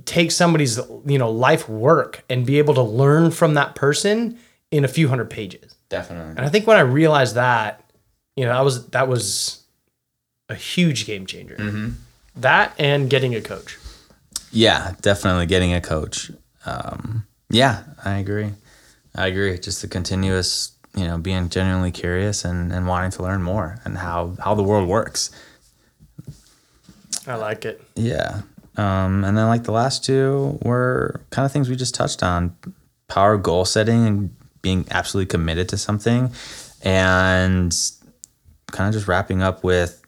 take somebody's you know life work and be able to learn from that person in a few hundred pages. definitely And I think when I realized that, you know, that was that was a huge game changer. That and getting a coach. Yeah, definitely getting a coach. Um, yeah, I agree. I agree. Just the continuous, you know, being genuinely curious and, and wanting to learn more and how, how the world works. I like it. Yeah. Um, and then like the last two were kind of things we just touched on power goal setting and being absolutely committed to something and kind of just wrapping up with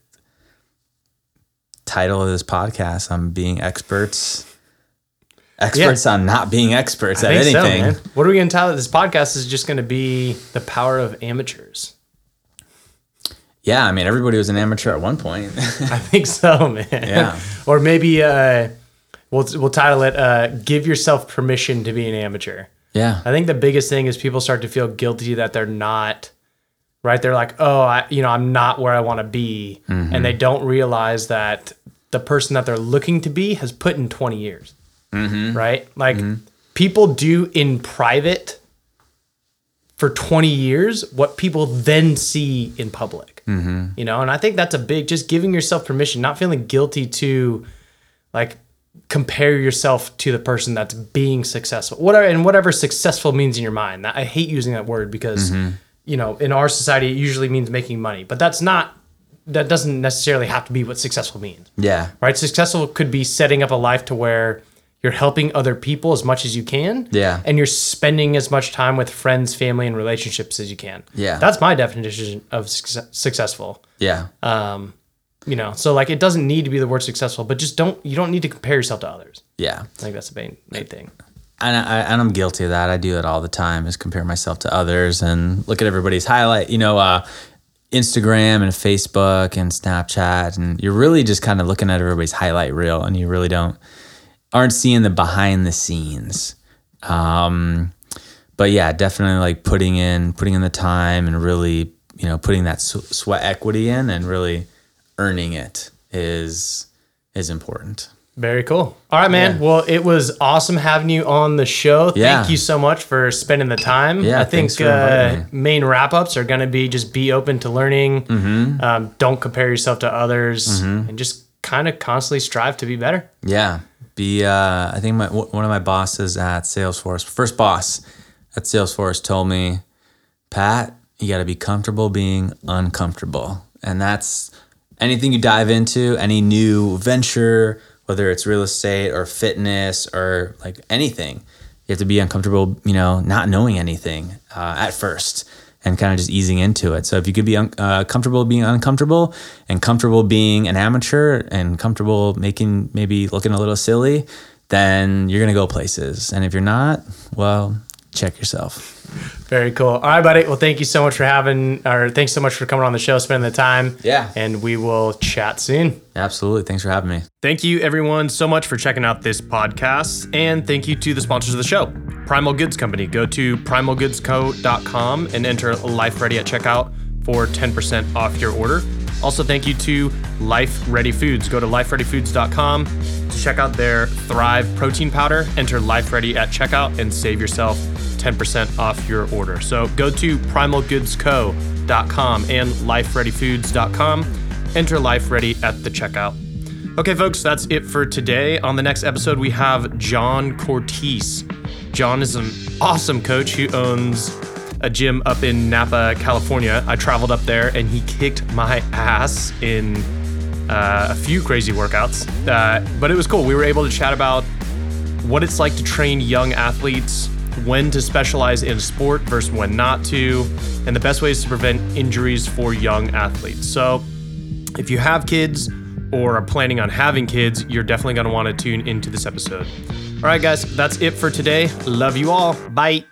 title of this podcast on being experts experts on not being experts at I think anything so. What are we going to title this podcast? Is just going to be the power of amateurs. yeah i mean everybody was an amateur at one point I think so, man. Yeah. or maybe uh, we'll we'll title it uh, "Give Yourself Permission to Be an Amateur." yeah I think the biggest thing is people start to feel guilty that they're not right. They're like, oh, I, you know, I'm not where I want to be, and they mm-hmm. don't realize that the person that they're looking to be has put in 20 years, mm-hmm. right? Like mm-hmm. people do in private for 20 years what people then see in public, you know, and I think that's a big just giving yourself permission, not feeling guilty to like compare yourself to the person that's being successful. Whatever and whatever successful means in your mind. I hate using that word because you know, in our society it usually means making money, but that's not that doesn't necessarily have to be what successful means. Yeah. Right? Successful could be setting up a life to where you're helping other people as much as you can. Yeah. And you're spending as much time with friends, family, and relationships as you can. Yeah. That's my definition of success- successful. Yeah. Um, you know, so like it doesn't need to be the word successful, but just don't you don't need to compare yourself to others. yeah. I think that's the main main thing. And I, and I'm guilty of that. I do it all the time. Is compare myself to others and look at everybody's highlight. You know, uh, Instagram and Facebook and Snapchat, and you're really just kind of looking at everybody's highlight reel, and you really don't aren't seeing the behind the scenes. Um, but yeah, definitely like putting in putting in the time and really you know putting that sweat equity in and really earning it is is important. Very cool. All right, man. Yeah. Well, it was awesome having you on the show. Yeah. Thank you so much for spending the time. Yeah, I think thanks for inviting uh, main wrap ups are going to be just be open to learning. Mm-hmm. Um, don't compare yourself to others, and just kind of constantly strive to be better. Yeah. Be uh, I think my w- one of my bosses at Salesforce, first boss at Salesforce, told me, Pat, you got to be comfortable being uncomfortable, and that's anything you dive into, any new venture, whether it's real estate or fitness or like anything, you have to be uncomfortable. You know, not knowing anything uh, at first. And kind of just easing into it. So if you could be un- uh, comfortable being uncomfortable, and comfortable being an amateur, and comfortable making maybe looking a little silly, then you're gonna go places. And if you're not, well, check yourself. Very cool. All right, buddy. Well, thank you so much for having, or thanks so much for coming on the show, spending the time. Yeah. And we will chat soon. Absolutely. Thanks for having me. Thank you, everyone, so much for checking out this podcast. And thank you to the sponsors of the show Primal Goods Company. Go to primalgoodsco.com and enter Life Ready at checkout for 10% off your order. Also, thank you to Life Ready Foods. Go to lifereadyfoods.com to check out their Thrive protein powder. Enter Life Ready at checkout and save yourself 10% off your order. So go to primalgoodsco.com and lifereadyfoods.com. Enter Life Ready at the checkout. Okay, folks, that's it for today. On the next episode, we have John Cortese. John is an awesome coach who owns a gym up in Napa, California. I traveled up there and he kicked my ass in uh, a few crazy workouts. Uh, but it was cool. We were able to chat about what it's like to train young athletes, when to specialize in a sport versus when not to, and the best ways to prevent injuries for young athletes. So, if you have kids or are planning on having kids, you're definitely going to want to tune into this episode. All right, guys, that's it for today. Love you all. Bye.